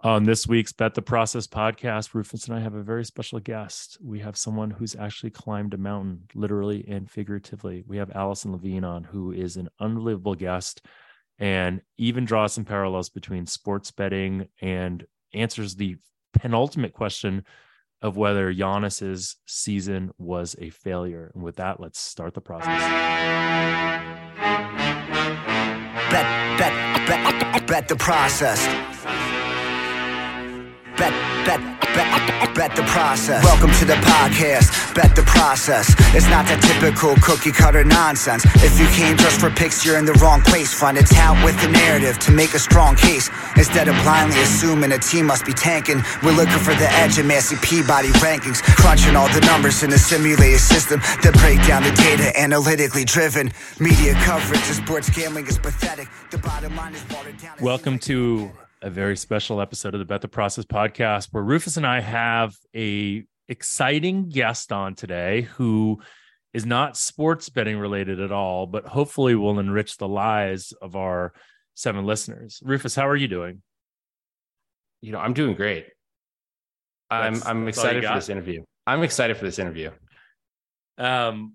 On this week's Bet the Process podcast, Rufus and I have a very special guest. We have someone who's actually climbed a mountain, literally and figuratively. We have Alison Levine on, who is an unbelievable guest and even draws some parallels between sports betting and answers the penultimate question of whether Giannis's season was a failure. And with that, let's start the process. Bet, bet, bet, bet the process. Bet, bet, bet, the process. Welcome to the podcast. Bet the process. It's not that typical cookie cutter nonsense. If you came just for picks, you're in the wrong place. Find a talent with a narrative to make a strong case. Instead of blindly assuming a team must be tanking, we're looking for the edge in Massey Peabody rankings. Crunching all the numbers in a simulated system that break down the data analytically driven. Media coverage of sports gambling is pathetic. The bottom line is watered down. Welcome to a very special episode of the Bet the Process podcast where Rufus and I have a exciting guest on today who is not sports betting related at all, but hopefully will enrich the lives of our seven listeners. Rufus, how are you doing? You know, I'm doing great. I'm I'm that's all you excited for this interview. I'm excited for this interview. Um,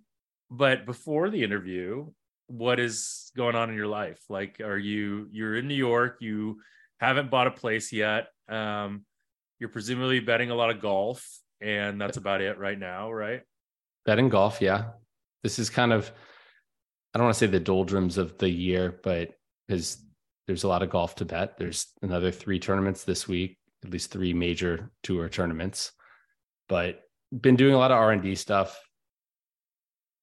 but before the interview, what is going on in your life? Like, are you you're in New York? You haven't bought a place yet. Um, you're presumably betting a lot of golf, and that's about it right now, right? Betting golf, yeah. This is kind of I don't want to say the doldrums of the year, but because there's a lot of golf to bet. There's another three tournaments this week, at least three major tour tournaments. But been doing a lot of R and D stuff.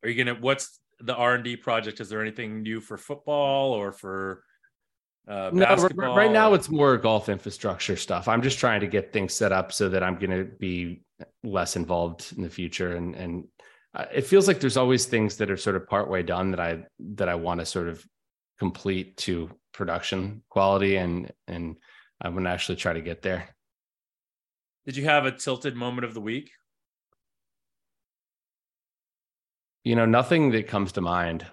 Are you gonna? What's the R and D project? Is there anything new for football or for uh, No, basketball? right now it's more golf infrastructure stuff. I'm just trying to get things set up so that I'm going to be less involved in the future. And and uh, it feels like there's always things that are sort of partway done that I that I want to sort of complete to production quality, and and I'm going to actually try to get there. Did you have a tilted moment of the week? You know, nothing that comes to mind.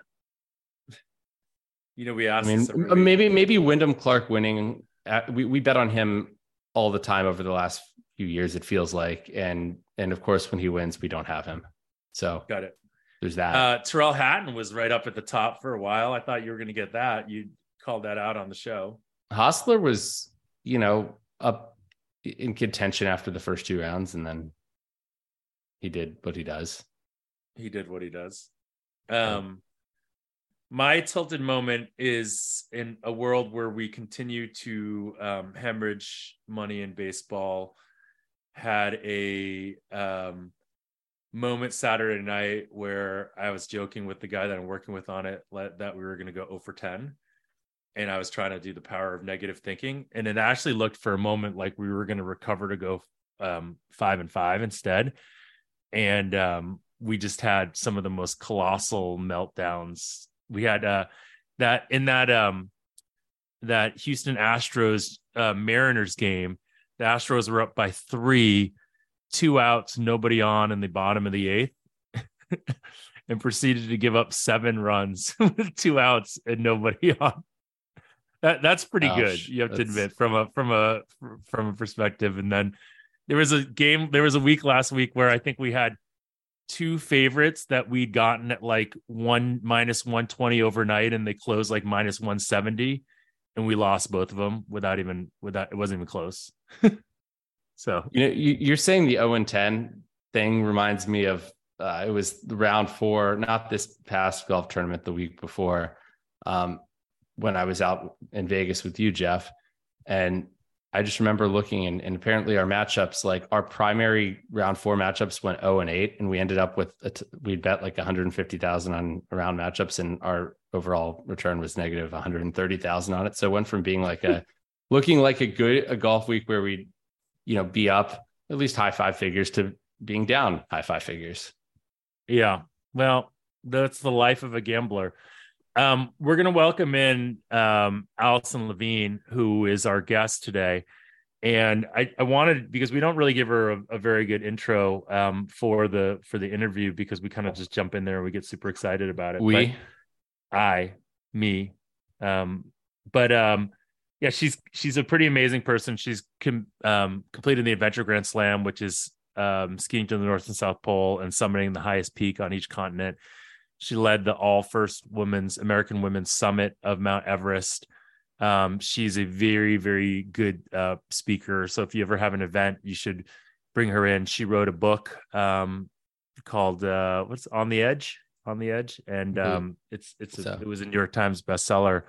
You know, we asked. I mean, this every m- week. maybe maybe Wyndham Clark winning. uh, We we bet on him all the time over the last few years. It feels like, and and of course, when he wins, we don't have him. So got it. there's that. Uh, Tyrrell Hatton was right up at the top for a while. I thought you were going to get that. You called that out on the show. Hostler was, you know, up in contention after the first two rounds, and then he did what he does. He did what he does. Um, my tilted moment is in a world where we continue to um, hemorrhage money in baseball. Had a um, moment Saturday night where I was joking with the guy that I'm working with on it let, that we were going to go 0 for 10. And I was trying to do the power of negative thinking. And it actually looked for a moment like we were going to recover to go um, five and five instead. And um, we just had some of the most colossal meltdowns. We had uh, that in that um, that Houston Astros uh, Mariners game. The Astros were up by three, two outs, nobody on in the bottom of the eighth, and proceeded to give up seven runs with two outs and nobody on. That that's pretty Ouch. good. You have to admit from a from a from a perspective. And then there was a game. There was a week last week where I think we had two favorites that we'd gotten at like one minus 120 overnight and they closed like minus 170 and we lost both of them without even without it wasn't even close. So. You know, you, you're saying the 0 and 10 thing reminds me of uh, it was round four, not this past golf tournament, the week before, um, when I was out in Vegas with you, Jeff, and I just remember looking and, and apparently our matchups, like our primary round four matchups went 0 and 8, and we ended up with a t- we'd bet like 150,000 on round matchups, and our overall return was negative 130,000 on it. So it went from being like a hmm. looking like a good a golf week where we'd you know be up at least high five figures to being down high five figures. yeah well that's the life of a gambler um we're gonna welcome in um alison levine who is our guest today and I, I wanted because we don't really give her a, a very good intro um, for the for the interview because we kind of just jump in there and we get super excited about it. But- We I, me. Um, but um, yeah, she's she's a pretty amazing person. She's com- um, completed the Adventure Grand Slam, which is um, skiing to the North and South Pole and summiting the highest peak on each continent. She led the all first women's American women's summit of Mount Everest. Um, she's a very very good uh, speaker. So if you ever have an event, you should bring her in. She wrote a book um, called uh, "What's on the Edge." On the Edge, and Mhm. um, it's it's a, it was a New York Times bestseller.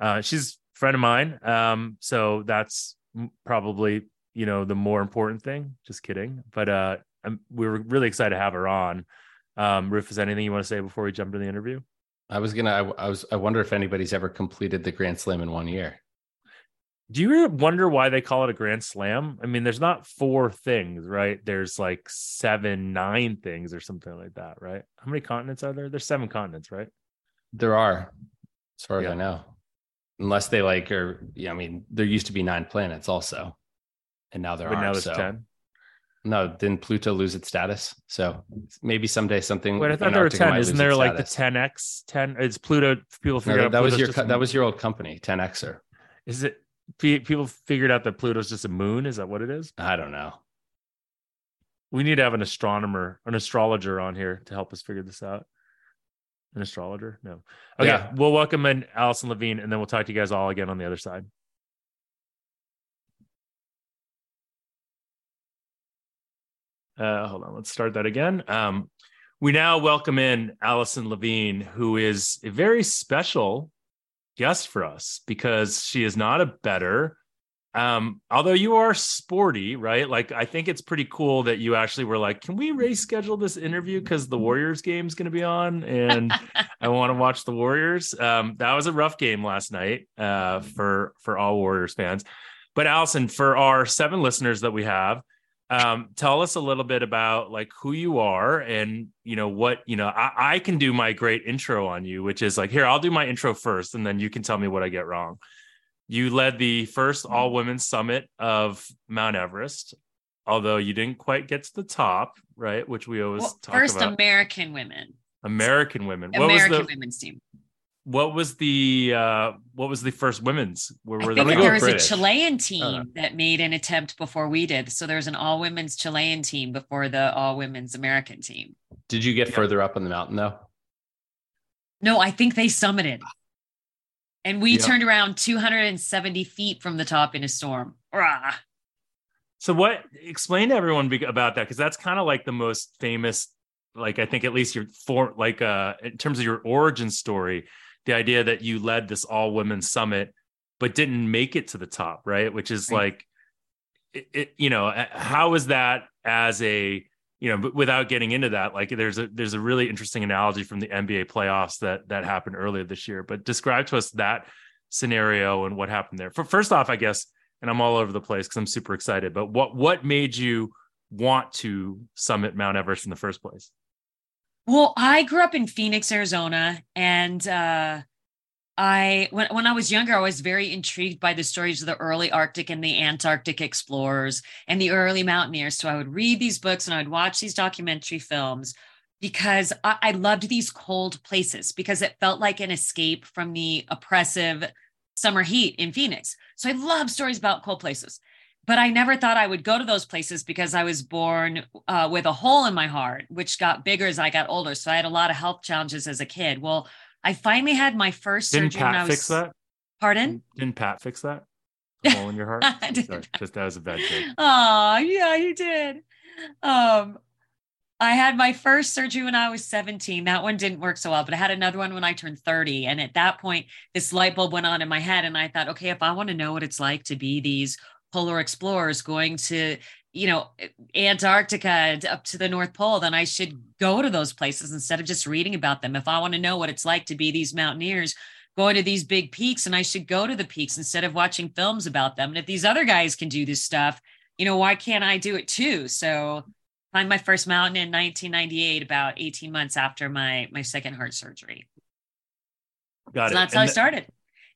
Uh, she's a friend of mine, um, so that's probably you know the more important thing. Just kidding, but uh, I'm, we were really excited to have her on. Um, Rufus, anything you want to say before we jump to the interview? I was gonna. I, I was. I wonder if anybody's ever completed the Grand Slam in one year. Do you wonder why they call it a grand slam? I mean, there's not four things, right? There's like seven, nine things or something like that, right? How many continents are there? There's seven continents, right? There are, as far as I know, unless they like are. Yeah, I mean, there used to be nine planets also, and now there but are. now there's so. 10. No, didn't Pluto lose its status? So maybe someday something. Wait, I thought there were 10. Isn't there like the 10X, 10? It's Pluto. People No, figured that, out that was your just co- a- that was your old company, 10Xer. Is it people figured out that Pluto's just a moon? Is that what it is? I don't know. We need to have an astronomer, an astrologer on here to help us figure this out. An astrologer? No. Okay. Yeah. We'll welcome in Alison Levine and then we'll talk to you guys all again on the other side. Uh, hold on. Let's start that again. Um, we now welcome in Alison Levine, who is a very special guest for us because she is not a better. Um, although you are sporty, right? Like, I think it's pretty cool that you actually were like, "Can we reschedule this interview because the Warriors game is going to be on, and I want to watch the Warriors." Um, that was a rough game last night uh, for for all Warriors fans. But Alison, for our seven listeners that we have, um, tell us a little bit about like who you are and you know what you know. I, I can do my great intro on you, which is like here. I'll do my intro first, and then you can tell me what I get wrong. You led the first all women's summit of Mount Everest, although you didn't quite get to the top, right? Which we always Well, talk first about. American women, American women. What American was the women's team. What was the uh what was the first women's? Where I think they? there was British. a Chilean no. team that made an attempt before we did. So there's an all women's Chilean team before the all women's American team. Did you get Yeah. further up on the mountain though? No, I think they summited. And we Yeah. turned around 270 feet from the top in a storm. Rah. So what explain to everyone about that because that's kind of like the most famous like I think at least your for like uh in terms of your origin story the idea that you led this all women summit but didn't make it to the top right which is Right. like it, it you know how is that as a you know but without getting into that like there's a there's a really interesting analogy from the NBA playoffs that that happened earlier this year but describe to us that scenario and what happened there for first off I guess and I'm all over the place because I'm super excited. But what what made you want to summit Mount Everest in the first place? Well, I grew up in Phoenix, Arizona, and uh, I when when I was younger, I was very intrigued by the stories of the early Arctic and the Antarctic explorers and the early mountaineers. So I would read these books and I would watch these documentary films because I, I loved these cold places because it felt like an escape from the oppressive summer heat in Phoenix. So I love stories about cold places but I never thought I would go to those places because I was born uh, with a hole in my heart, which got bigger as I got older. So I had a lot of health challenges as a kid. Well, I finally had my first Didn't surgery when I was. fix that? Pardon? Didn't Pat fix that? The hole in your heart? Sorry, just was a bad joke. Oh, yeah, you did. Um, I had my first surgery when I was 17. That one didn't work so well, but I had another one when I turned 30. And at that point, this light bulb went on in my head. And I thought, okay, if I want to know what it's like to be these polar explorers going to, you know, Antarctica and up to the North Pole, then I should go to those places instead of just reading about them. If I want to know what it's like to be these mountaineers going to these big peaks, and I should go to the peaks instead of watching films about them. And if these other guys can do this stuff, you know, why can't I do it too? So climbed my first mountain in 1998, about 18 months after my my second heart surgery. Got So it. that's how I started.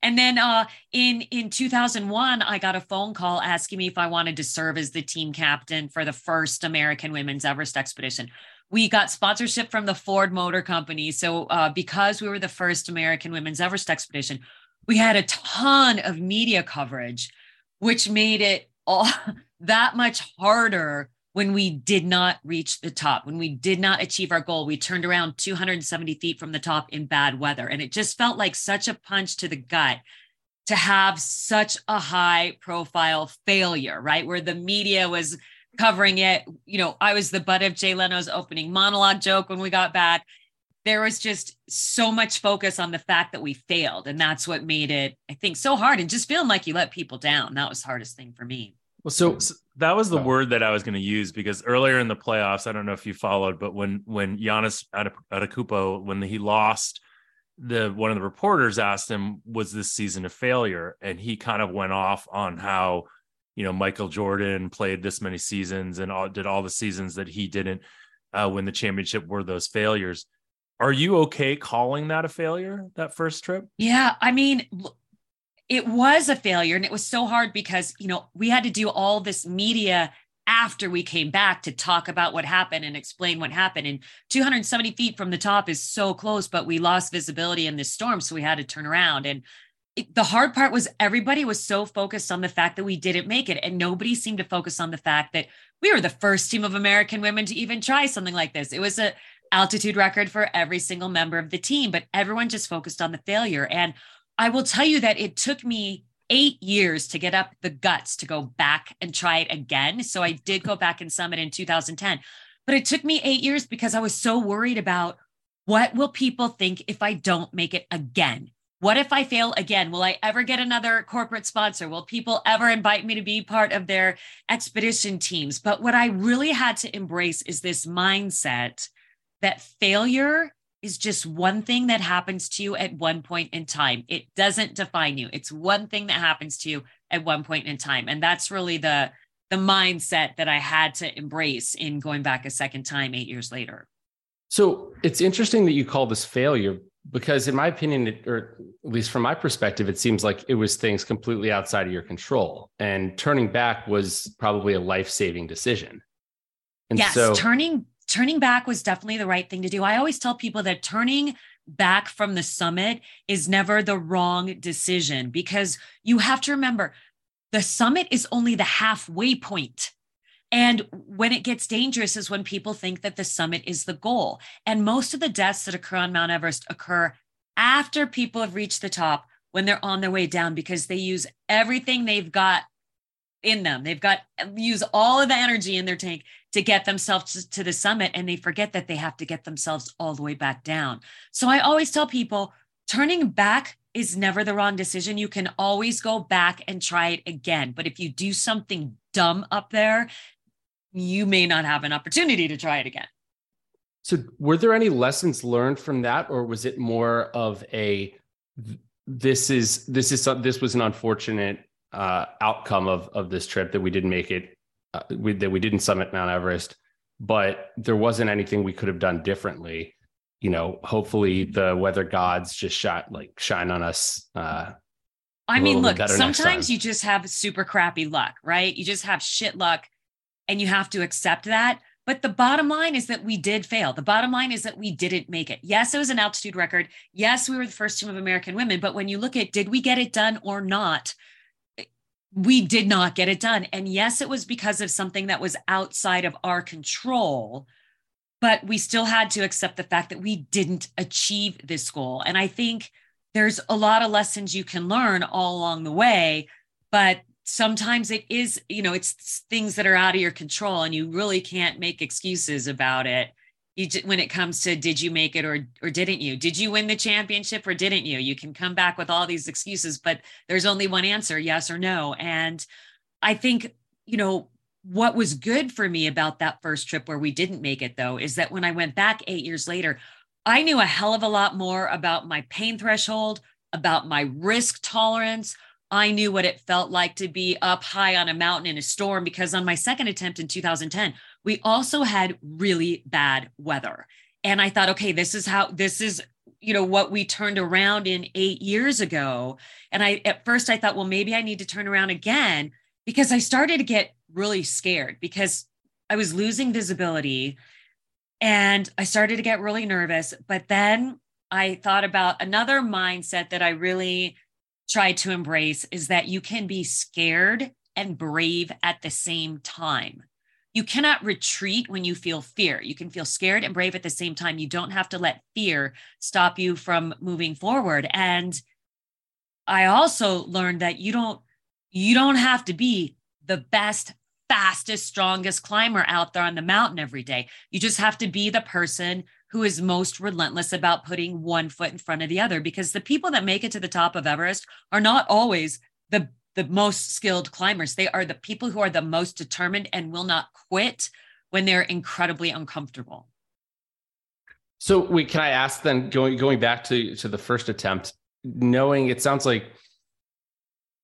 And then uh, in in 2001, I got a phone call asking me if I wanted to serve as the team captain for the first American Women's Everest expedition. We got sponsorship from the Ford Motor Company. So uh, because we were the first American Women's Everest expedition, we had a ton of media coverage, which made it all that much harder when we did not reach the top, when we did not achieve our goal. We turned around 270 feet from the top in bad weather. And it just felt like such a punch to the gut to have such a high profile failure, right? Where the media was covering it. You know, I was the butt of Jay Leno's opening monologue joke when we got back. There was just so much focus on the fact that we failed. And that's what made it, I think, so hard and just feeling like you let people down. That was the hardest thing for me. Well, so, so that was the oh. word that I was going to use because earlier in the playoffs, I don't know if you followed, but when when Giannis Antetokounmpo, when he lost the one of the reporters asked him, "Was this season a failure?" And he kind of went off on how you know Michael Jordan played this many seasons and all, did all the seasons that he didn't uh, win the championship were those failures. Are you okay calling that a failure? That first trip? Yeah, I mean, it was a failure, and it was so hard because you know we had to do all this media after we came back to talk about what happened and explain what happened. And 270 feet from the top is so close, but we lost visibility in this storm. So we had to turn around. And it, the hard part was everybody was so focused on the fact that we didn't make it. And nobody seemed to focus on the fact that we were the first team of American women to even try something like this. It was a altitude record for every single member of the team, but everyone just focused on the failure. And I will tell you that it took me eight years to get up the guts to go back and try it again. So I did go back and summit in 2010, but it took me eight years because I was so worried about what will people think if I don't make it again? What if I fail again? Will I ever get another corporate sponsor? Will people ever invite me to be part of their expedition teams? But what I really had to embrace is this mindset that failure is just one thing that happens to you at one point in time. It doesn't define you. It's one thing that happens to you at one point in time. And that's really the the mindset that I had to embrace in going back a second time 8 years later. So, it's interesting that you call this failure because in my opinion it, or at least from my perspective it seems like it was things completely outside of your control and turning back was probably a life-saving decision. And yes, so turning turning back was definitely the right thing to do. I always tell people that turning back from the summit is never the wrong decision because you have to remember the summit is only the halfway point. And when it gets dangerous is when people think that the summit is the goal. And most of the deaths that occur on Mount Everest occur after people have reached the top when they're on their way down because they use everything they've got in them. They've got use all of the energy in their tank to get themselves to the summit and they forget that they have to get themselves all the way back down. So I always tell people turning back is never the wrong decision. You can always go back and try it again. But if you do something dumb up there, you may not have an opportunity to try it again. So, were there any lessons learned from that, or was it more of a this is this is this was an unfortunate uh, outcome of of this trip that we didn't make it uh, we, that we didn't summit Mount Everest, but there wasn't anything we could have done differently. You know, hopefully the weather gods just shot like shine on us. Uh, I mean, look, sometimes you just have super crappy luck, right? You just have shit luck and you have to accept that. But the bottom line is that we did fail. The bottom line is that we didn't make it. Yes, it was an altitude record. Yes, we were the first team of American women. But when you look at did we get it done or not, we did not get it done. And yes, it was because of something that was outside of our control, but we still had to accept the fact that we didn't achieve this goal. And I think there's a lot of lessons you can learn all along the way, but sometimes it is, you know, it's things that are out of your control and you really can't make excuses about it you when it comes to did you make it or or didn't you? Did you win the championship or didn't you? You can come back with all these excuses but there's only one answer yes or no. And i think you know what was good for me about that first trip where we didn't make it though is that when i went back 8 years later i knew a hell of a lot more about my pain threshold about my risk tolerance. I knew what it felt like to be up high on a mountain in a storm because on my second attempt in 2010, we also had really bad weather. And I thought, okay, this is how this is, you know, what we turned around in eight years ago. And I, at first, I thought, well, maybe I need to turn around again because I started to get really scared because I was losing visibility and I started to get really nervous. But then I thought about another mindset that I really tried to embrace is that you can be scared and brave at the same time. You cannot retreat when you feel fear. You can feel scared and brave at the same time. You don't have to let fear stop you from moving forward. And I also learned that you don't you don't have to be the best fastest strongest climber out there on the mountain every day. You just have to be the person who is most relentless about putting one foot in front of the other because the people that make it to the top of Everest are not always the the most skilled climbers. They are the people who are the most determined and will not quit when they're incredibly uncomfortable. So, wait, can I ask then, going going back to to the first attempt, knowing it sounds like,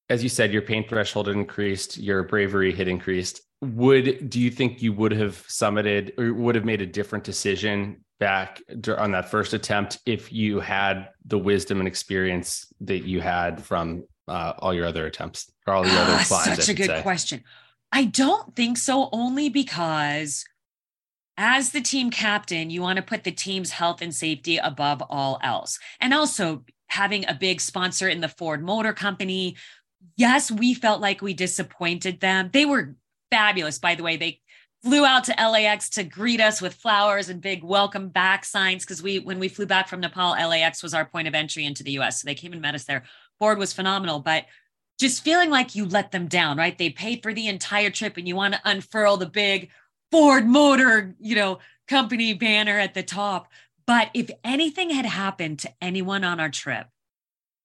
as you said, your pain threshold increased, your bravery had increased. Would do you think you would have summited or would have made a different decision back on that first attempt if you had the wisdom and experience that you had from uh, all your other attempts or all your other ah, climbs? Such a good say. question. I don't think so, only because as the team captain, you want to put the team's health and safety above all else. And also having a big sponsor in the Ford Motor Company. Yes, we felt like we disappointed them. They were fabulous, by the way. They flew out to LAX to greet us with flowers and big welcome back signs because we when we flew back from Nepal, LAX was our point of entry into the US. So they came and met us there. Ford was phenomenal, but just feeling like you let them down, right? They paid for the entire trip and you want to unfurl the big Ford Motor, you know, company banner at the top. But if anything had happened to anyone on our trip,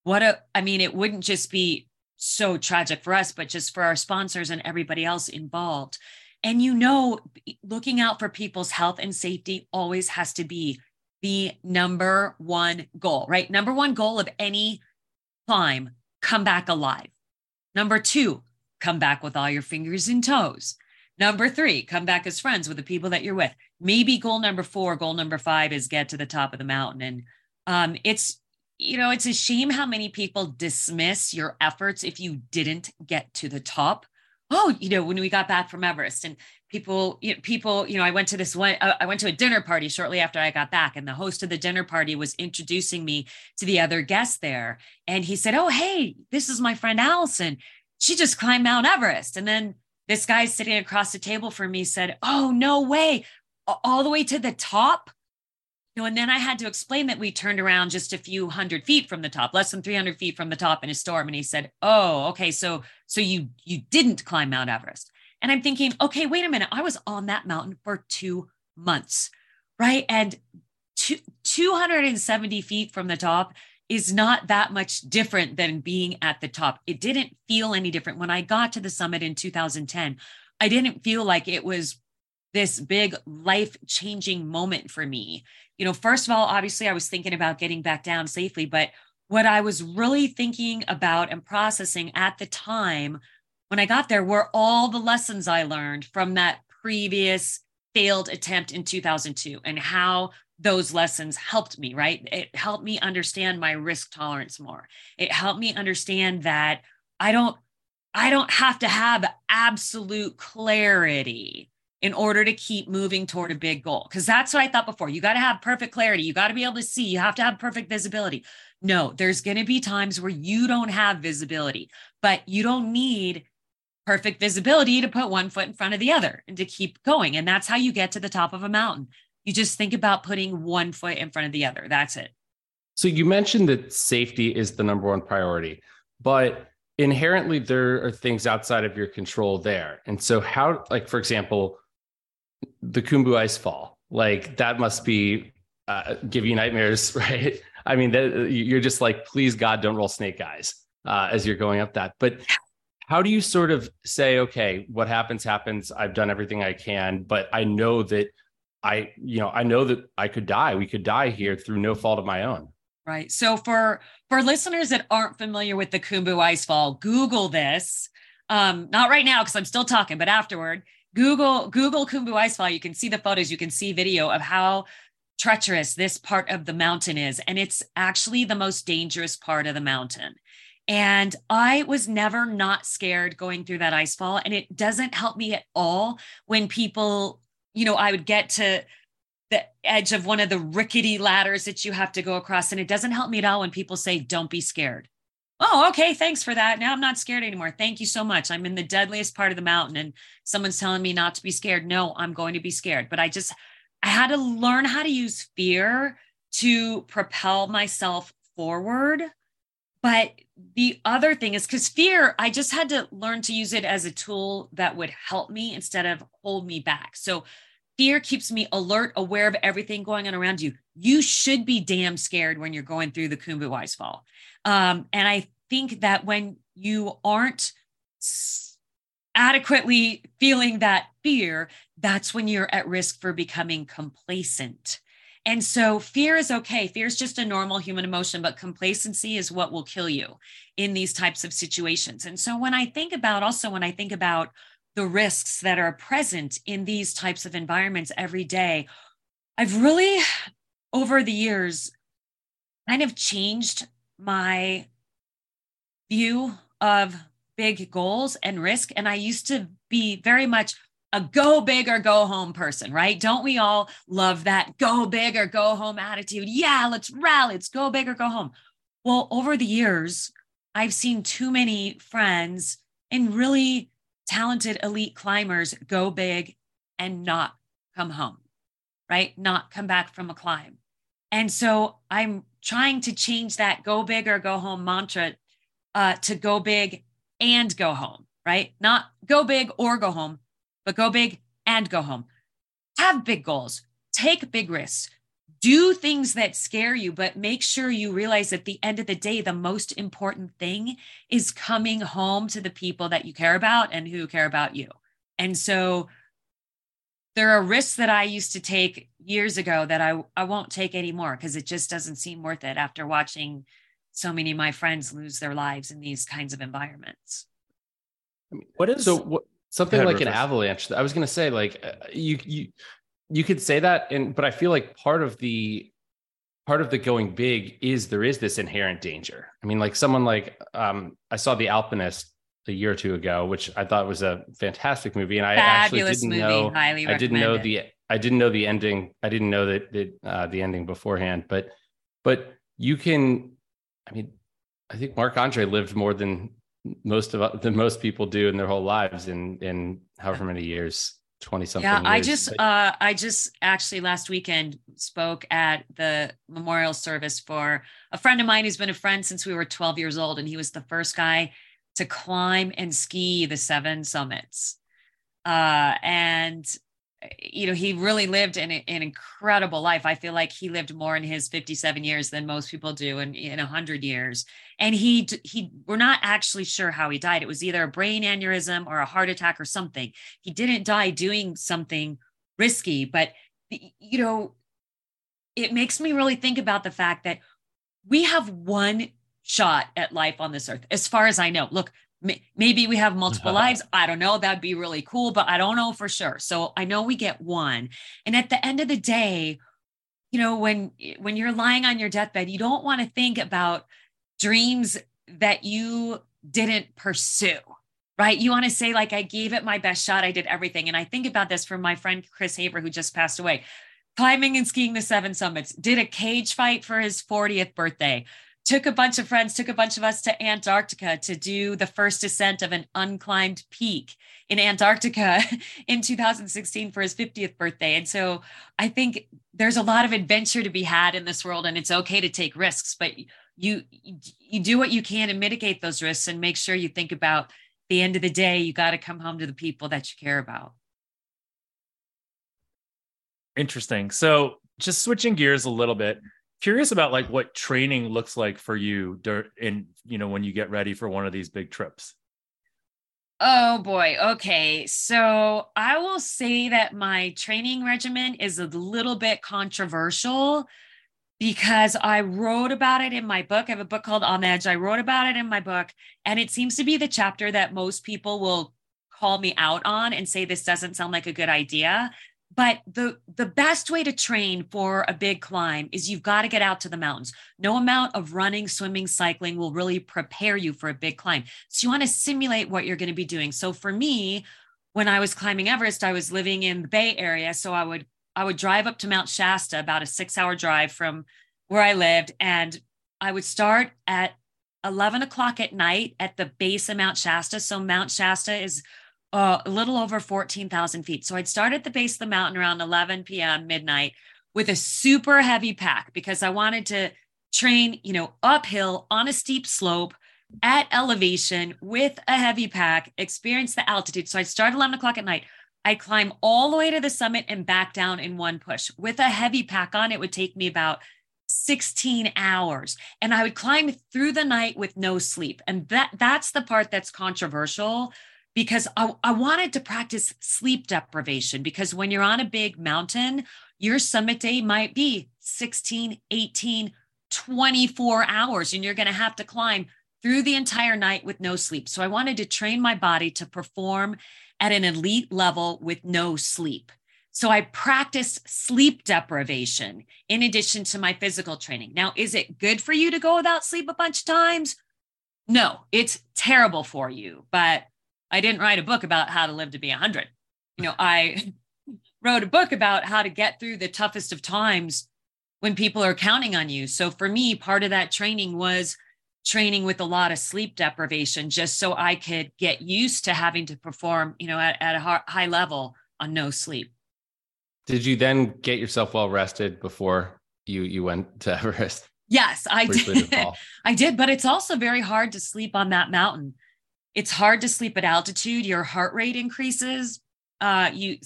what a, I mean, it wouldn't just be so tragic for us, but just for our sponsors and everybody else involved. And you know, looking out for people's health and safety always has to be the number one goal, right? Number one goal of any climb come back alive. Number two, come back with all your fingers and toes. Number three, come back as friends with the people that you're with. Maybe goal number four, goal number five is get to the top of the mountain. And um, it's, you know, it's a shame how many people dismiss your efforts if you didn't get to the top oh, you know, when we got back from Everest and people, you know, people, you know, I went to this one, uh, I went to a dinner party shortly after I got back and the host of the dinner party was introducing me to the other guests there. And he said, oh, hey, this is my friend Alison. She just climbed Mount Everest. And then this guy sitting across the table from me said, oh, no way. All the way to the top know, and then I had to explain that we turned around just a few hundred feet from the top, less than 300 feet from the top in a storm. And he said, "Oh, okay, so so you you didn't climb Mount Everest." And I'm thinking, okay, wait a minute. I was on that mountain for two months, right? And two, 270 feet from the top is not that much different than being at the top. It didn't feel any different. When I got to the summit in 2010, I didn't feel like it was this big life changing moment for me. You know, first of all, obviously, I was thinking about getting back down safely, but what I was really thinking about and processing at the time when I got there were all the lessons I learned from that previous failed attempt in 2002 and how those lessons helped me, right? It helped me understand my risk tolerance more. It helped me understand that I don't I don't have to have absolute clarity in order to keep moving toward a big goal. Because that's what I thought before. You got to have perfect clarity. You got to be able to see. You have to have perfect visibility. No, there's going to be times where you don't have visibility, but you don't need perfect visibility to put one foot in front of the other and to keep going. And that's how you get to the top of a mountain. You just think about putting one foot in front of the other. That's it. So you mentioned that safety is the number one priority, but inherently there are things outside of your control there. And so how like for example, the Khumbu ice fall. Like that must be uh, give you nightmares, right? I mean, that, you're just like, please God, don't roll snake eyes uh, as you're going up that. But how do you sort of say, okay, what happens happens. I've done everything I can, but I know that I, you know, I know that I could die. We could die here through no fault of my own. Right. So for for listeners that aren't familiar with the Khumbu Icefall, Google this. Um, not right now because I'm still talking, but afterward, Google Google Khumbu Icefall. You can see the photos. You can see video of how treacherous this part of the mountain is, and it's actually the most dangerous part of the mountain. And I was never not scared going through that ice fall. And it doesn't help me at all when people, you know, I would get to the edge of one of the rickety ladders that you have to go across. And it doesn't help me at all when people say, don't be scared. oh, okay, thanks for that. Now I'm not scared anymore. Thank you so much. I'm in the deadliest part of the mountain and someone's telling me not to be scared. No, I'm going to be scared. But I just, I had to learn how to use fear to propel myself forward. But the other thing is because fear, I just had to learn to use it as a tool that would help me instead of hold me back. So fear keeps me alert, aware of everything going on around you. You should be damn scared when you're going through the Khumbu Ice Fall. Um, and I think that when you aren't adequately feeling that fear, that's when you're at risk for becoming complacent. And so fear is okay. Fear is just a normal human emotion, but complacency is what will kill you in these types of situations. And so when I think about also, when I think about the risks that are present in these types of environments every day, I've really, over the years, kind of changed my view of big goals and risk. And I used to be very much a go big or go home person, right? Don't we all love that go big or go home attitude? Yeah, let's rally, let's go big or go home. Well, over the years, I've seen too many friends and really talented elite climbers go big and not come home, right? Not come back from a climb. And so I'm trying to change that go big or go home mantra uh, to go big and go home, right? Not go big or go home, but go big and go home. Have big goals, take big risks, do things that scare you, but make sure you realize at the end of the day, the most important thing is coming home to the people that you care about and who care about you. And so there are risks that I used to take years ago that I, I won't take anymore because it just doesn't seem worth it after watching so many of my friends lose their lives in these kinds of environments. What is so what, something like an avalanche? I was going to say, like uh, you you you could say that, and but I feel like part of the part of the going big is there is this inherent danger. I mean, like someone like um, I saw The Alpinist a year or two ago, which I thought was a fantastic movie, and I Fabulous actually didn't movie. know. Highly I didn't know the I didn't know the ending. I didn't know that the uh, the ending beforehand, but but you can. I mean, I think Marc-André lived more than most of than most people do in their whole lives in in however many years 20 something yeah years. i just uh i just actually last weekend spoke at the memorial service for a friend of mine who's been a friend since we were 12 years old and he was the first guy to climb and ski the seven summits uh and you know he really lived an, an incredible life. I feel like he lived more in his 57 years than most people do in in 100 years. And he he we're not actually sure how he died. It was either a brain aneurysm or a heart attack or something. He didn't die doing something risky but you know it makes me really think about the fact that we have one shot at life on this earth as far as i know. Look maybe we have multiple lives. I don't know. That'd be really cool but i don't know for sure. So i know we get one. And at the end of the day you know when when you're lying on your deathbed you don't want to think about dreams that you didn't pursue right? You want to say like i gave it my best shot. I did everything. And i think about this from my friend chris haver who just passed away. Climbing and skiing the seven summits. Did a cage fight for his 40th birthday took a bunch of friends, took a bunch of us to Antarctica to do the first ascent of an unclimbed peak in Antarctica in 2016 for his 50th birthday. And so I think there's a lot of adventure to be had in this world and it's okay to take risks, but you you do what you can to mitigate those risks and make sure you think about the end of the day you got to come home to the people that you care about. Interesting. So just switching gears a little bit curious about like what training looks like for you in you know when you get ready for one of these big trips? Oh boy. Okay. So i will say that my training regimen is a little bit controversial because i wrote about it in my book. I have a book called on edge. I wrote about it in my book and it seems to be the chapter that most people will call me out on and say this doesn't sound like a good idea but the the best way to train for a big climb is you've got to get out to the mountains. No amount of running swimming cycling will really prepare you for a big climb. So you want to simulate what you're going to be doing. So for me when i was climbing everest i was living in the bay area so i would i would drive up to mount shasta about a six hour drive from where i lived and i would start at 11 o'clock at night at the base of Mount Shasta. So Mount Shasta is uh, a little over 14,000 feet. So I'd start at the base of the mountain around 11 p.m., midnight, with a super heavy pack because I wanted to train, you know, uphill on a steep slope at elevation with a heavy pack, experience the altitude. So I'd start 11 o'clock at night. I'd climb all the way to the summit and back down in one push. With a heavy pack on, it would take me about 16 hours and I would climb through the night with no sleep. And that that's the part that's controversial because I, I wanted to practice sleep deprivation because when you're on a big mountain, your summit day might be 16, 18, 24 hours and you're going to have to climb through the entire night with no sleep. So I wanted to train my body to perform at an elite level with no sleep. So I practiced sleep deprivation in addition to my physical training. Now, is it good for you to go without sleep a bunch of times? No, it's terrible for you. But I didn't write a book about how to live to be 100. You know, I wrote a book about how to get through the toughest of times when people are counting on you. So for me, part of that training was training with a lot of sleep deprivation just so I could get used to having to perform, you know, at, at a high level on no sleep. Did you then get yourself well rested before you you went to Everest? Yes, I did. I did, but it's also very hard to sleep on that mountain. It's hard to sleep at altitude. Your heart rate increases. Uh, you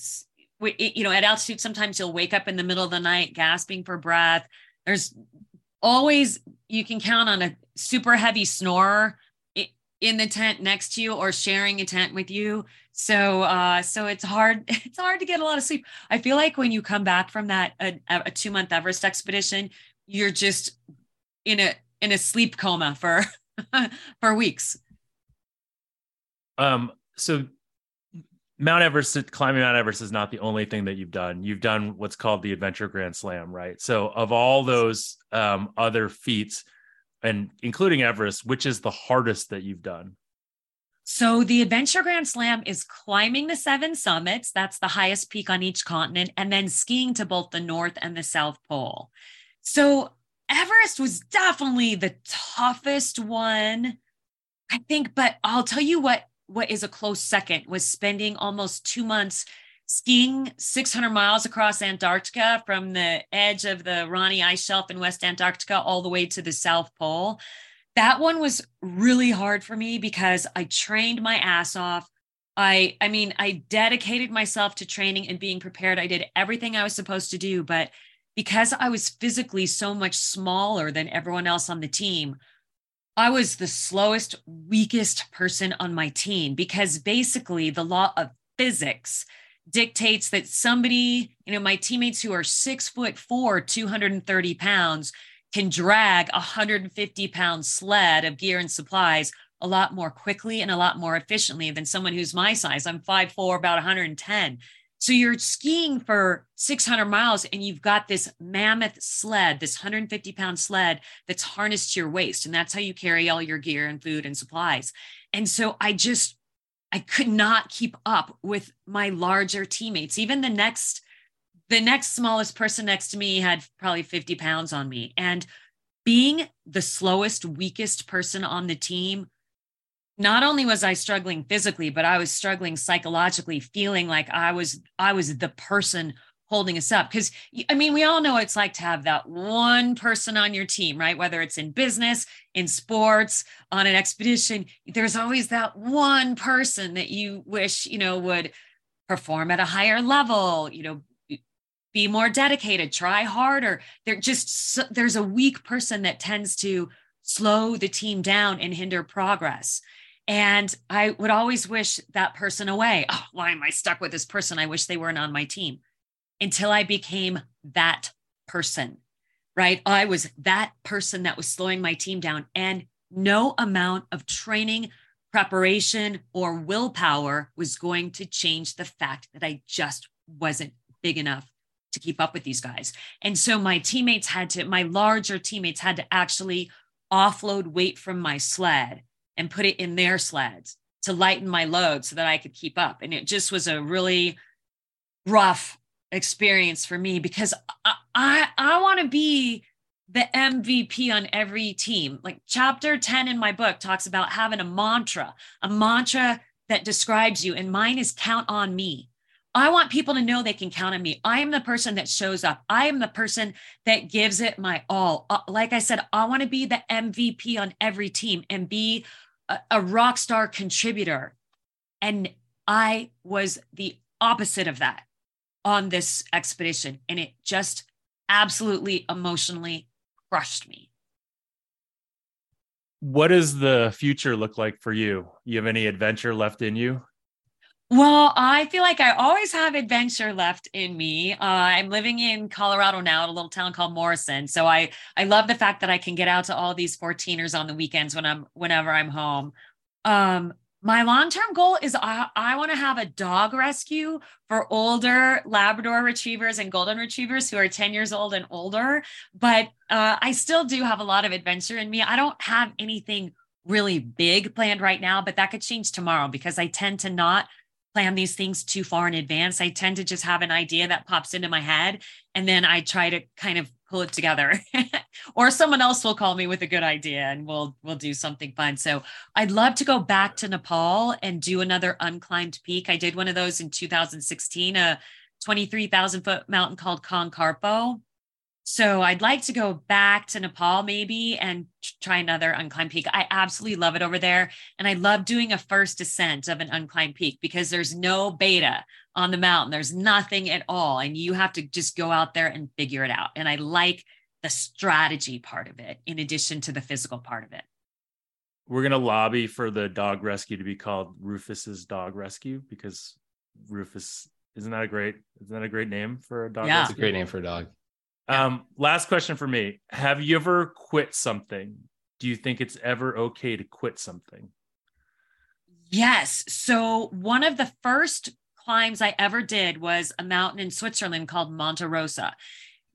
you know at altitude sometimes you'll wake up in the middle of the night gasping for breath. There's always you can count on a super heavy snorer in the tent next to you or sharing a tent with you so uh so it's hard it's hard to get a lot of sleep i feel like when you come back from that a, a two month everest expedition you're just in a in a sleep coma for for weeks um so Mount Everest, climbing Mount Everest is not the only thing that you've done. You've done what's called the Adventure Grand Slam, right? So, of all those um, other feats, and including Everest, which is the hardest that you've done? So, the Adventure Grand Slam is climbing the seven summits. That's the highest peak on each continent, and then skiing to both the North and the South Pole. So, Everest was definitely the toughest one, I think. But I'll tell you what what is a close second was spending almost two months skiing 600 miles across Antarctica from the edge of the Ronne ice shelf in West Antarctica all the way to the South Pole. That one was really hard for me because I trained my ass off. I I mean, I dedicated myself to training and being prepared. I did everything I was supposed to do, but because I was physically so much smaller than everyone else on the team, I was the slowest, weakest person on my team because basically the law of physics dictates that somebody, you know, my teammates who are six foot four, 230 pounds, can drag a 150 pound sled of gear and supplies a lot more quickly and a lot more efficiently than someone who's my size. I'm five four, about 110. So you're skiing for 600 miles and you've got this mammoth sled, this 150 pound sled that's harnessed to your waist. And that's how you carry all your gear and food and supplies. And so I just, I could not keep up with my larger teammates. Even the next, the next smallest person next to me had probably 50 pounds on me. And being the slowest, weakest person on the team not only was I struggling physically, but I was struggling psychologically, feeling like I was I was the person holding us up. Because I mean, we all know it's like to have that one person on your team, right? Whether it's in business, in sports, on an expedition, there's always that one person that you wish, you know, would perform at a higher level, you know, be more dedicated, try harder. There just there's a weak person that tends to slow the team down and hinder progress. And I would always wish that person away. Oh, why am I stuck with this person? I wish they weren't on my team until I became that person, right? I was that person that was slowing my team down. And no amount of training, preparation, or willpower was going to change the fact that I just wasn't big enough to keep up with these guys. And so my teammates had to, my larger teammates had to actually offload weight from my sled and put it in their sleds to lighten my load so that I could keep up. And it just was a really rough experience for me because I I, I want to be the MVP on every team. Like chapter 10 in my book talks about having a mantra, a mantra that describes you. And mine is count on me. I want people to know they can count on me. I am the person that shows up. I am the person that gives it my all. Uh, like I said, I want to be the MVP on every team and be a, a rock star contributor. And I was the opposite of that on this expedition. And it just absolutely emotionally crushed me. What does the future look like for you? You have any adventure left in you? Well, I feel like I always have adventure left in me. Uh, I'm living in Colorado now, at a little town called Morrison. So I I love the fact that I can get out to all these 14ers on the weekends when I'm whenever I'm home. Um, my long-term goal is I, I want to have a dog rescue for older labrador retrievers and golden retrievers who are 10 years old and older but uh, i still do have a lot of adventure in me i don't have anything really big planned right now but that could change tomorrow because i tend to not plan these things too far in advance. I tend to just have an idea that pops into my head and then i try to kind of pull it together. Or someone else will call me with a good idea and we'll we'll do something fun. So i'd love to go back to nepal and do another unclimbed peak. I did one of those in 2016 a 23000 foot mountain called Kangkarpo so I'd like to go back to Nepal maybe and try another unclimbed peak. I absolutely love it over there. And I love doing a first ascent of an unclimbed peak because there's no beta on the mountain. There's nothing at all. And you have to just go out there and figure it out. And I like the strategy part of it in addition to the physical part of it. We're going to lobby for the dog rescue to be called Rufus's Dog Rescue because Rufus isn't that a great isn't that a great name for a dog? Yeah, rescue? it's a great name for a dog. Um, last question for me. Have you ever quit something? Do you think it's ever okay to quit something? Yes. So one of the first climbs I ever did was a mountain in Switzerland called Monte Rosa.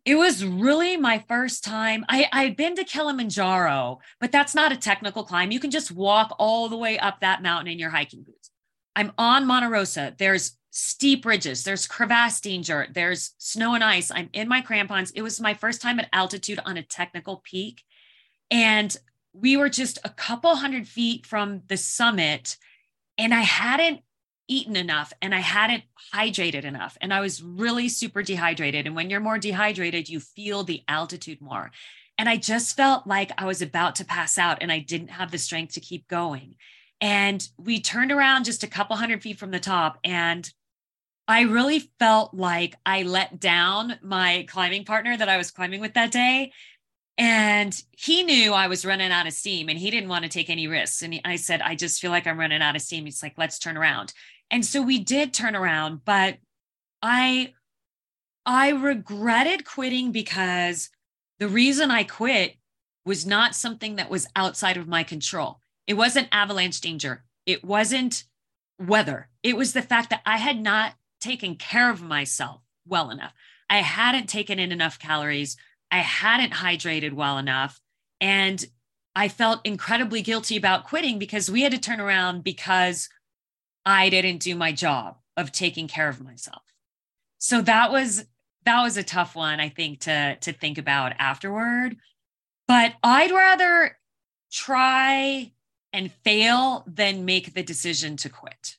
It was really my first time. I, I'd been to Kilimanjaro, but that's not a technical climb. You can just walk all the way up that mountain in your hiking boots. I'm on Monte Rosa. There's steep ridges, there's crevasse danger, there's snow and ice. I'm in my crampons. It was my first time at altitude on a technical peak. And we were just a couple hundred feet from the summit. And I hadn't eaten enough and I hadn't hydrated enough. And I was really super dehydrated. And when you're more dehydrated, you feel the altitude more. And I just felt like I was about to pass out and I didn't have the strength to keep going. And we turned around just a couple hundred feet from the top. And I really felt like I let down my climbing partner that I was climbing with that day. And he knew I was running out of steam and he didn't want to take any risks. And I said, I just feel like I'm running out of steam. He's like, let's turn around. And so we did turn around, but I I regretted quitting because the reason I quit was not something that was outside of my control. It wasn't avalanche danger. It wasn't weather. It was the fact that I had not taken care of myself well enough. I hadn't taken in enough calories. I hadn't hydrated well enough. And I felt incredibly guilty about quitting because we had to turn around because I didn't do my job of taking care of myself. So that was that was a tough one I think to to think about afterward. But I'd rather try and fail than make the decision to quit.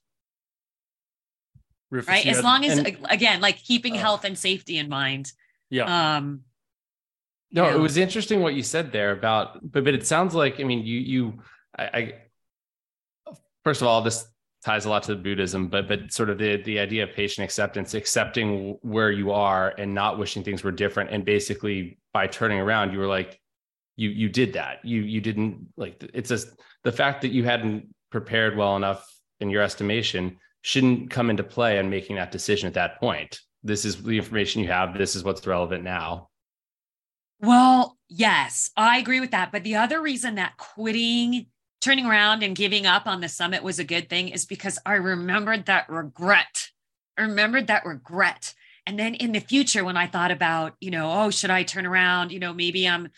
Rufus, right? As had, long as and, again, like keeping uh, health and safety in mind. Yeah. Um no, it was interesting what you said there about but but it sounds like I mean you you I, I first of all this ties a lot to Buddhism, but but sort of the the idea of patient acceptance, accepting where you are and not wishing things were different, and basically by turning around, you were like, you you did that. You you didn't like it's just the fact that you hadn't prepared well enough in your estimation shouldn't come into play in making that decision at that point. This is the information you have. This is what's relevant now. Well, yes, I agree with that. But the other reason that quitting, turning around and giving up on the summit was a good thing is because I remembered that regret. I remembered that regret. And then in the future, when I thought about, you know, oh, should I turn around? You know, maybe I'm,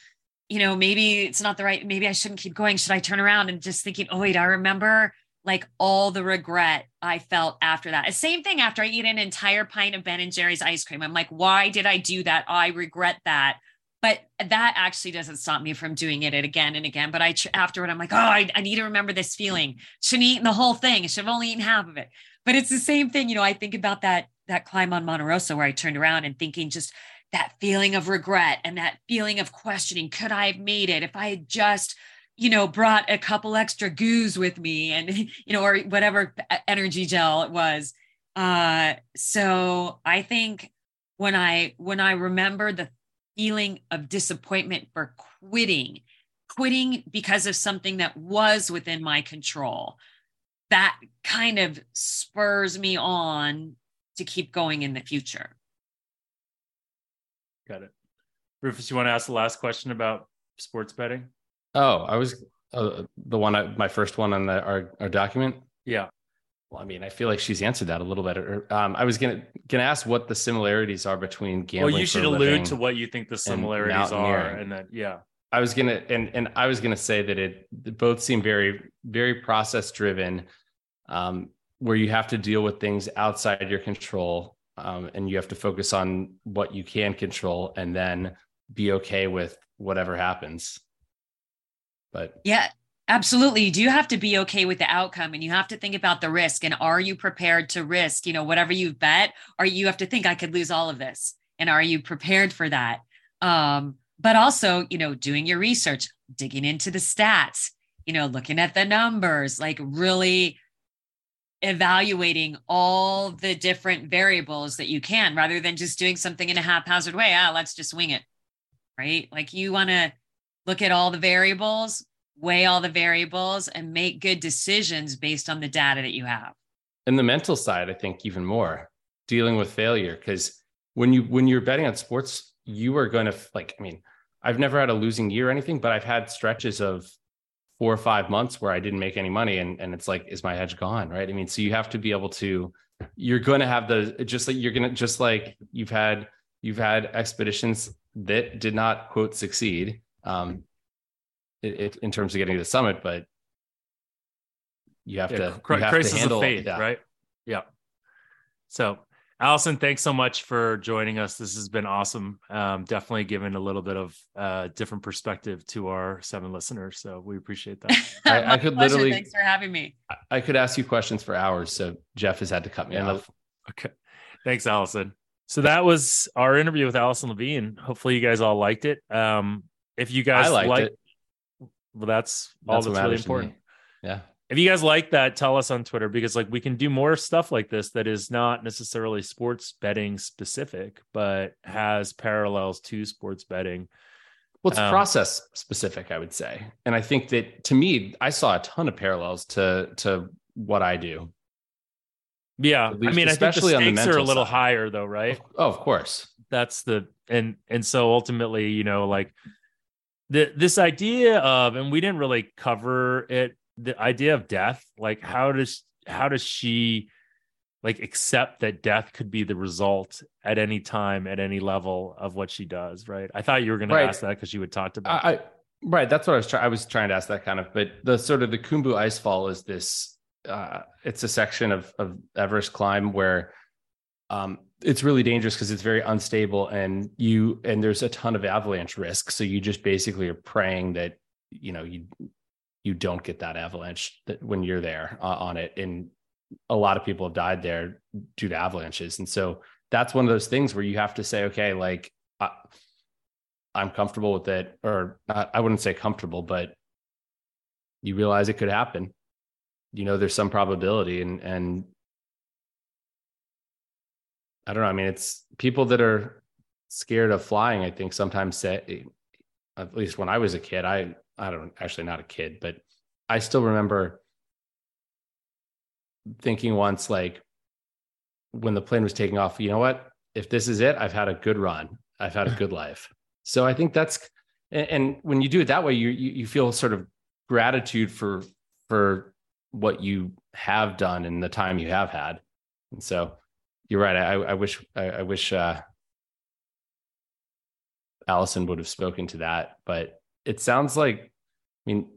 you know, maybe it's not the right, maybe I shouldn't keep going. Should I turn around? And just thinking, oh, wait, I remember like all the regret I felt after that. Same thing after I eat an entire pint of Ben and Jerry's ice cream. I'm like, why did I do that? I regret that. but that actually doesn't stop me from doing it again and again. But I afterward, I'm like, oh, I, I need to remember this feeling. Shouldn't eat the whole thing. I should have only eaten half of it. But it's the same thing. You know, I think about that that climb on Monte Rosa where I turned around and thinking just that feeling of regret and that feeling of questioning, could I have made it if I had just you know brought a couple extra goos with me and you know or whatever energy gel it was uh so i think when i when i remember the feeling of disappointment for quitting, quitting because of something that was within my control, that kind of spurs me on to keep going in the future. Got it. Rufus, you want to ask the last question about sports betting? Oh, I was uh, the one, I, my first one on the, our, our document. Yeah. Well, I mean, I feel like she's answered that a little better. Um, I was gonna gonna ask what the similarities are between gambling. Well, you should allude to what you think the similarities and are, and then yeah. I was gonna and and I was gonna say that it both seem very very process driven, um, where you have to deal with things outside your control, um, and you have to focus on what you can control, and then be okay with whatever happens. But yeah, Absolutely. Do you do have to be okay with the outcome and you have to think about the risk. And are you prepared to risk, you know, whatever you bet, or you have to think I could lose all of this. And are you prepared for that? Um, but also, you know, doing your research, digging into the stats, you know, looking at the numbers, like really evaluating all the different variables that you can rather than just doing something in a haphazard way. Ah, let's just wing it. Right. Like you want to look at all the variables, weigh all the variables and make good decisions based on the data that you have. And the mental side i think even more dealing with failure. Because when you when you're betting on sports you are going to like i mean i've never had a losing year or anything but i've had stretches of four or five months where i didn't make any money and, and it's like is my edge gone right? I mean so you have to be able to you're going to have the just like you're going to just like you've had you've had expeditions that did not quote succeed um, it, it, in terms of getting to the summit, but you have yeah, to cr- you have crisis to handle, of faith, yeah. right? Yeah. So, Alison, thanks so much for joining us. This has been awesome. Um, definitely given a little bit of uh, different perspective to our seven listeners. So we appreciate that. I, I, could pleasure. literally. Thanks for having me. I, I, could ask you questions for hours. So Jeff has had to cut me yeah. off. Okay. Thanks, Alison. So that was our interview with Alison Levine. Hopefully, you guys all liked it. Um, if you guys like, it well, that's all that's, that's really important. Yeah. If you guys like that, tell us on Twitter because like we can do more stuff like this that is not necessarily sports betting specific, but has parallels to sports betting. Well, it's um, process specific, I would say. And I think that to me, I saw a ton of parallels to to what I do. Yeah. Least, I mean, especially I think the stakes are a little side. higher though, right? Oh, of course. That's the and and so ultimately, you know, like the this idea of and we didn't really cover it the idea of death like how does how does she like accept that death could be the result at any time at any level of what she does right i thought you were going right. to ask that because you had talked about I, I, right that's what i was trying i was trying to ask that kind of but the sort of the Khumbu icefall is this uh it's a section of of everest climb where um it's really dangerous because it's very unstable and you and there's a ton of avalanche risk. So you just basically are praying that you know you you don't get that avalanche that when you're there uh, on it. And a lot of people have died there due to avalanches. And so that's one of those things where you have to say okay like I, i'm comfortable with it or not, i wouldn't say comfortable but you realize it could happen. You know there's some probability and and I don't know. I mean, it's people that are scared of flying. I think sometimes say, at least when I was a kid, I I don't actually not a kid, but I still remember thinking once like when the plane was taking off. You know what? If this is it, I've had a good run. I've had a good life. So I think that's and, and when you do it that way, you, you you feel sort of gratitude for for what you have done and the time you have had. And so you're right. I, I wish I, I wish uh, Alison would have spoken to that, but it sounds like, I mean,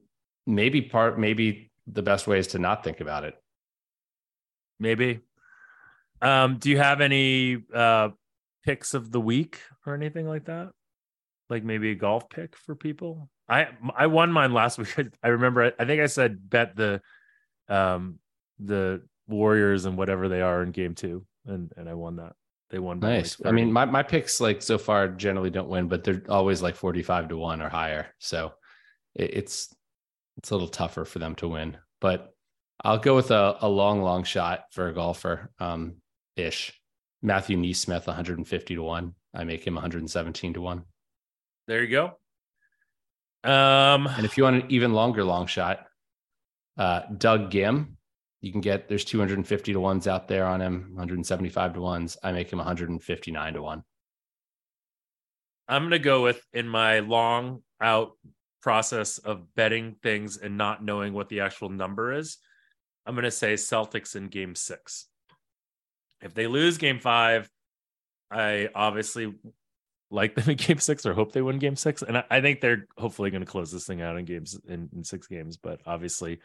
maybe part, maybe the best way is to not think about it. Maybe. Um, do you have any uh, picks of the week or anything like that? like maybe a golf pick for people. I I won mine last week. I remember. I think I said bet the um the Warriors and whatever they are in game two, and and I won that. They won. Nice. Like I mean, my my picks like so far generally don't win, but they're always like forty five to one or higher. So it, it's it's a little tougher for them to win. But I'll go with a, a long, long shot for a golfer. Um, ish. Matthew NeSmith, 150 to 1. I make him 117 to 1. There you go. Um, and if you want an even longer long shot, uh, Doug Ghim, you can get there's 250 to ones out there on him, 175 to ones. I make him 159 to one. I'm gonna go with in my long out process of betting things and not knowing what the actual number is. I'm gonna say Celtics in game six. If they lose game five, I obviously like them in game six or hope they win game six. And I, I think they're hopefully going to close this thing out in games in, in six games. But obviously,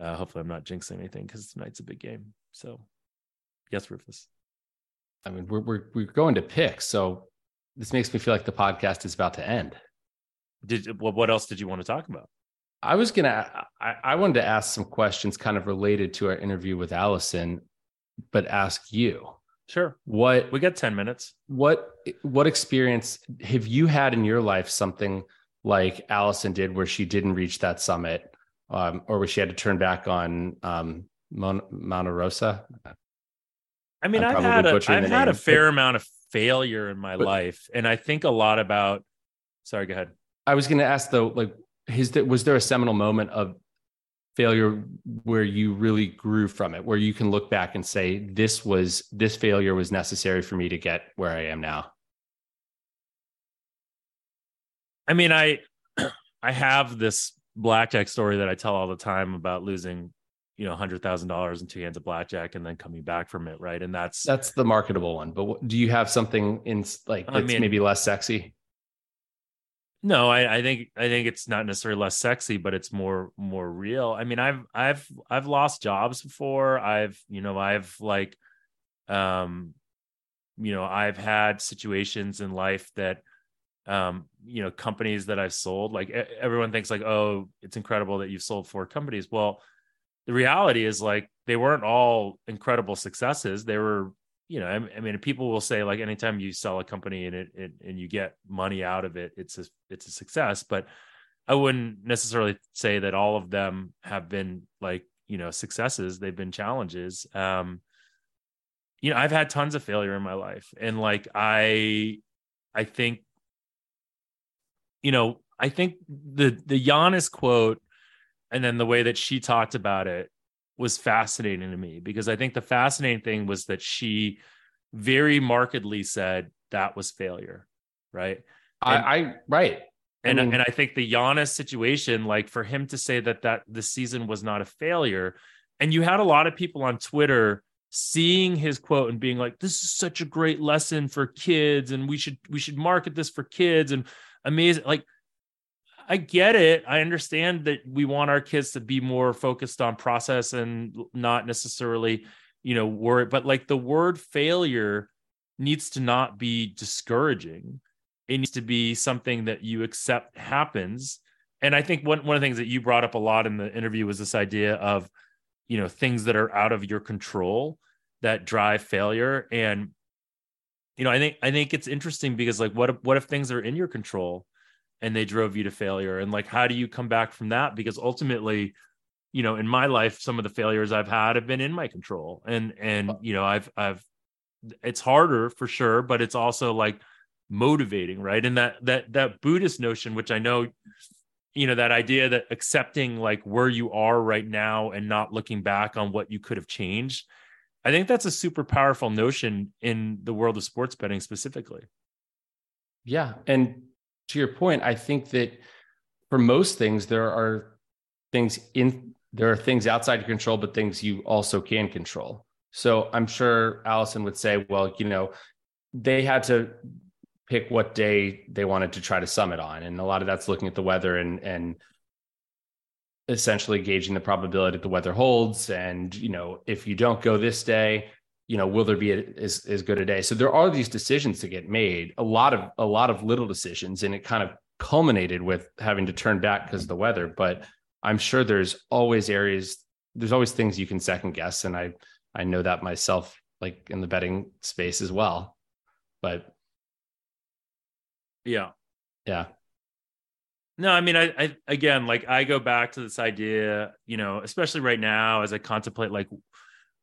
uh, hopefully, I'm not jinxing anything because tonight's a big game. So, yes, Rufus. I mean, we're, we're, we're going to pick. So, this makes me feel like the podcast is about to end. Did what else did you want to talk about? I was gonna. I, I wanted to ask some questions, kind of related to our interview with Alison, but ask you. Sure. What we got 10 minutes. What what experience have you had in your life something like Alison did where she didn't reach that summit um, or where she had to turn back on um Mon- Rosa? I mean, I've had a, I've had a fair amount of failure in my but, life and I think a lot about sorry, go ahead. I was going to ask though like his was there a seminal moment of failure where you really grew from it where you can look back and say this was this failure was necessary for me to get where i am now i mean i i have this blackjack story that i tell all the time about losing you know $100000 in two hands of blackjack and then coming back from it right and that's that's the marketable one but do you have something in like that's I mean, maybe less sexy no, I, I think I think it's not necessarily less sexy, but it's more more real. I mean, I've I've I've lost jobs before. I've you know I've like, um, you know I've had situations in life that, um, you know companies that I've sold. Like everyone thinks like, oh, it's incredible that you've sold four companies. Well, the reality is like they weren't all incredible successes. They were you know, I, I, mean, people will say like anytime you sell a company and it, it, and you get money out of it, it's a it's a success. But I wouldn't necessarily say that all of them have been like you know successes. They've been challenges. Um, you know, I've had tons of failure in my life, and like I, I think, you know, I think the the Giannis quote, and then the way that she talked about it was fascinating to me because I think the fascinating thing was that she very markedly said that was failure, right? And, I, I right. And, I mean, and I think the Giannis situation, like for him to say that that the season was not a failure, and you had a lot of people on Twitter seeing his quote and being like, "This is such a great lesson for kids, and we should we should market this for kids." And amazing, like I get it. I understand that we want our kids to be more focused on process and not necessarily, you know, worry. But like the word failure needs to not be discouraging. It needs to be something that you accept happens. And I think one one of the things that you brought up a lot in the interview was this idea of, you know, things that are out of your control that drive failure. And you know, I think I think it's interesting because like what if, what if things are in your control? and they drove you to failure? And like how do you come back from that? Because ultimately you know in my life some of the failures i've had have been in my control. And and you know i've i've it's harder for sure but it's also like motivating right? And that that that buddhist notion which i know you know that idea that accepting like where you are right now and not looking back on what you could have changed i think that's a super powerful notion in the world of sports betting specifically yeah and to your point, I think that for most things, there are things in there are things outside your control, but things you also can control. So I'm sure Alison would say, well, you know, they had to pick what day they wanted to try to summit on. And a lot of that's looking at the weather and and essentially gauging the probability that the weather holds. And, you know, if you don't go this day, you know, will there be a, as as good a day? So there are these decisions to get made. A lot of a lot of little decisions, and it kind of culminated with having to turn back because of the weather. But I'm sure there's always areas, there's always things you can second guess, and I I know that myself, like in the betting space as well. But yeah, yeah. No, I mean, I, I again, like I go back to this idea, you know, especially right now as I contemplate, like,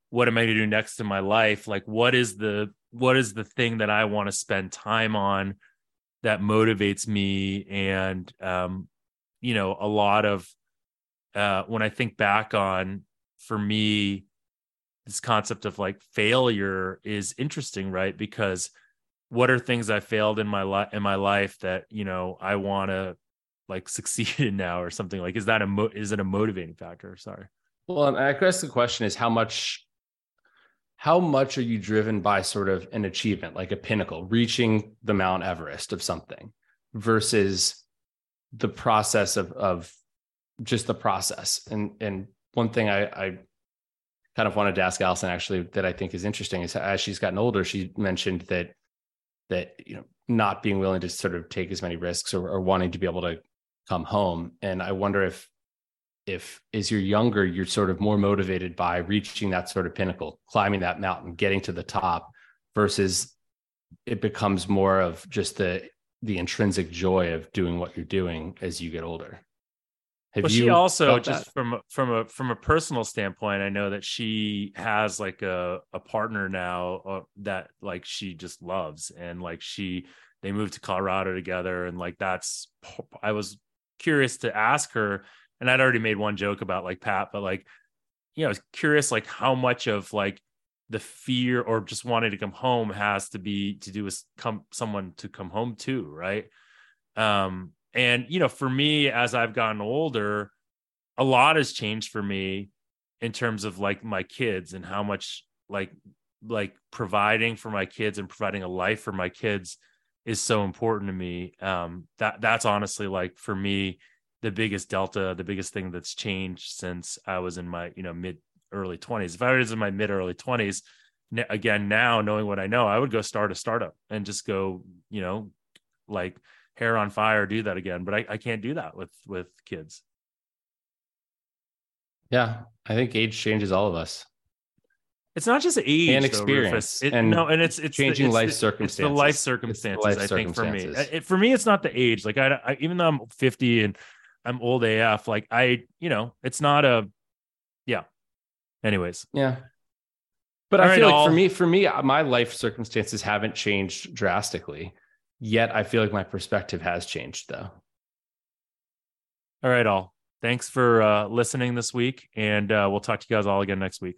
what am I going to do next in my life? Like, what is the what is the thing that I want to spend time on that motivates me? And um, you know, a lot of uh, when I think back on, for me, this concept of like failure is interesting, right? Because what are things I failed in my life in my life that you know I want to like succeed now or something like is that a mo- is it a motivating factor? Sorry. Well i guess the question is how much how much are you driven by sort of an achievement like a pinnacle reaching the mount everest of something versus the process of of just the process? And and one thing i i kind of wanted to ask alison actually that i think is interesting is as she's gotten older she mentioned that that you know not being willing to sort of take as many risks or, or wanting to be able to come home and i wonder if if as you're younger you're sort of more motivated by reaching that sort of pinnacle climbing that mountain getting to the top versus it becomes more of just the the intrinsic joy of doing what you're doing as you get older have she also just that? from from a from a personal standpoint i know that she has like a a partner now uh, that like she just loves and like she they moved to colorado together and like that's i was curious to ask her, and I'd already made one joke about like Pat, but like, you know, I was curious like how much of like the fear or just wanting to come home has to be to do with come someone to come home to, right? Um, and you know, for me, as I've gotten older, a lot has changed for me in terms of like my kids and how much like like providing for my kids and providing a life for my kids is so important to me. Um, that that's honestly like for me the biggest delta, the biggest thing that's changed since I was in my you know mid early twenties. If I was in my mid early twenties, again now knowing what I know, I would go start a startup and just go you know like hair on fire, do that again. But I, I can't do that with with kids. Yeah, I think age changes all of us. It's not just age and experience, though, it, and no, and it's it's changing the, life the, circumstances. It's the life circumstances. The life I think for me, it, for me, it's not the age. Like I, I, even though I'm 50 and I'm old AF, like I, you know, it's not a, yeah. Anyways, yeah. But All I feel right, like I'll, for me, for me, my life circumstances haven't changed drastically. Yet I feel like my perspective has changed, though. All right, all. Thanks for uh, listening this week, and uh, we'll talk to you guys all again next week.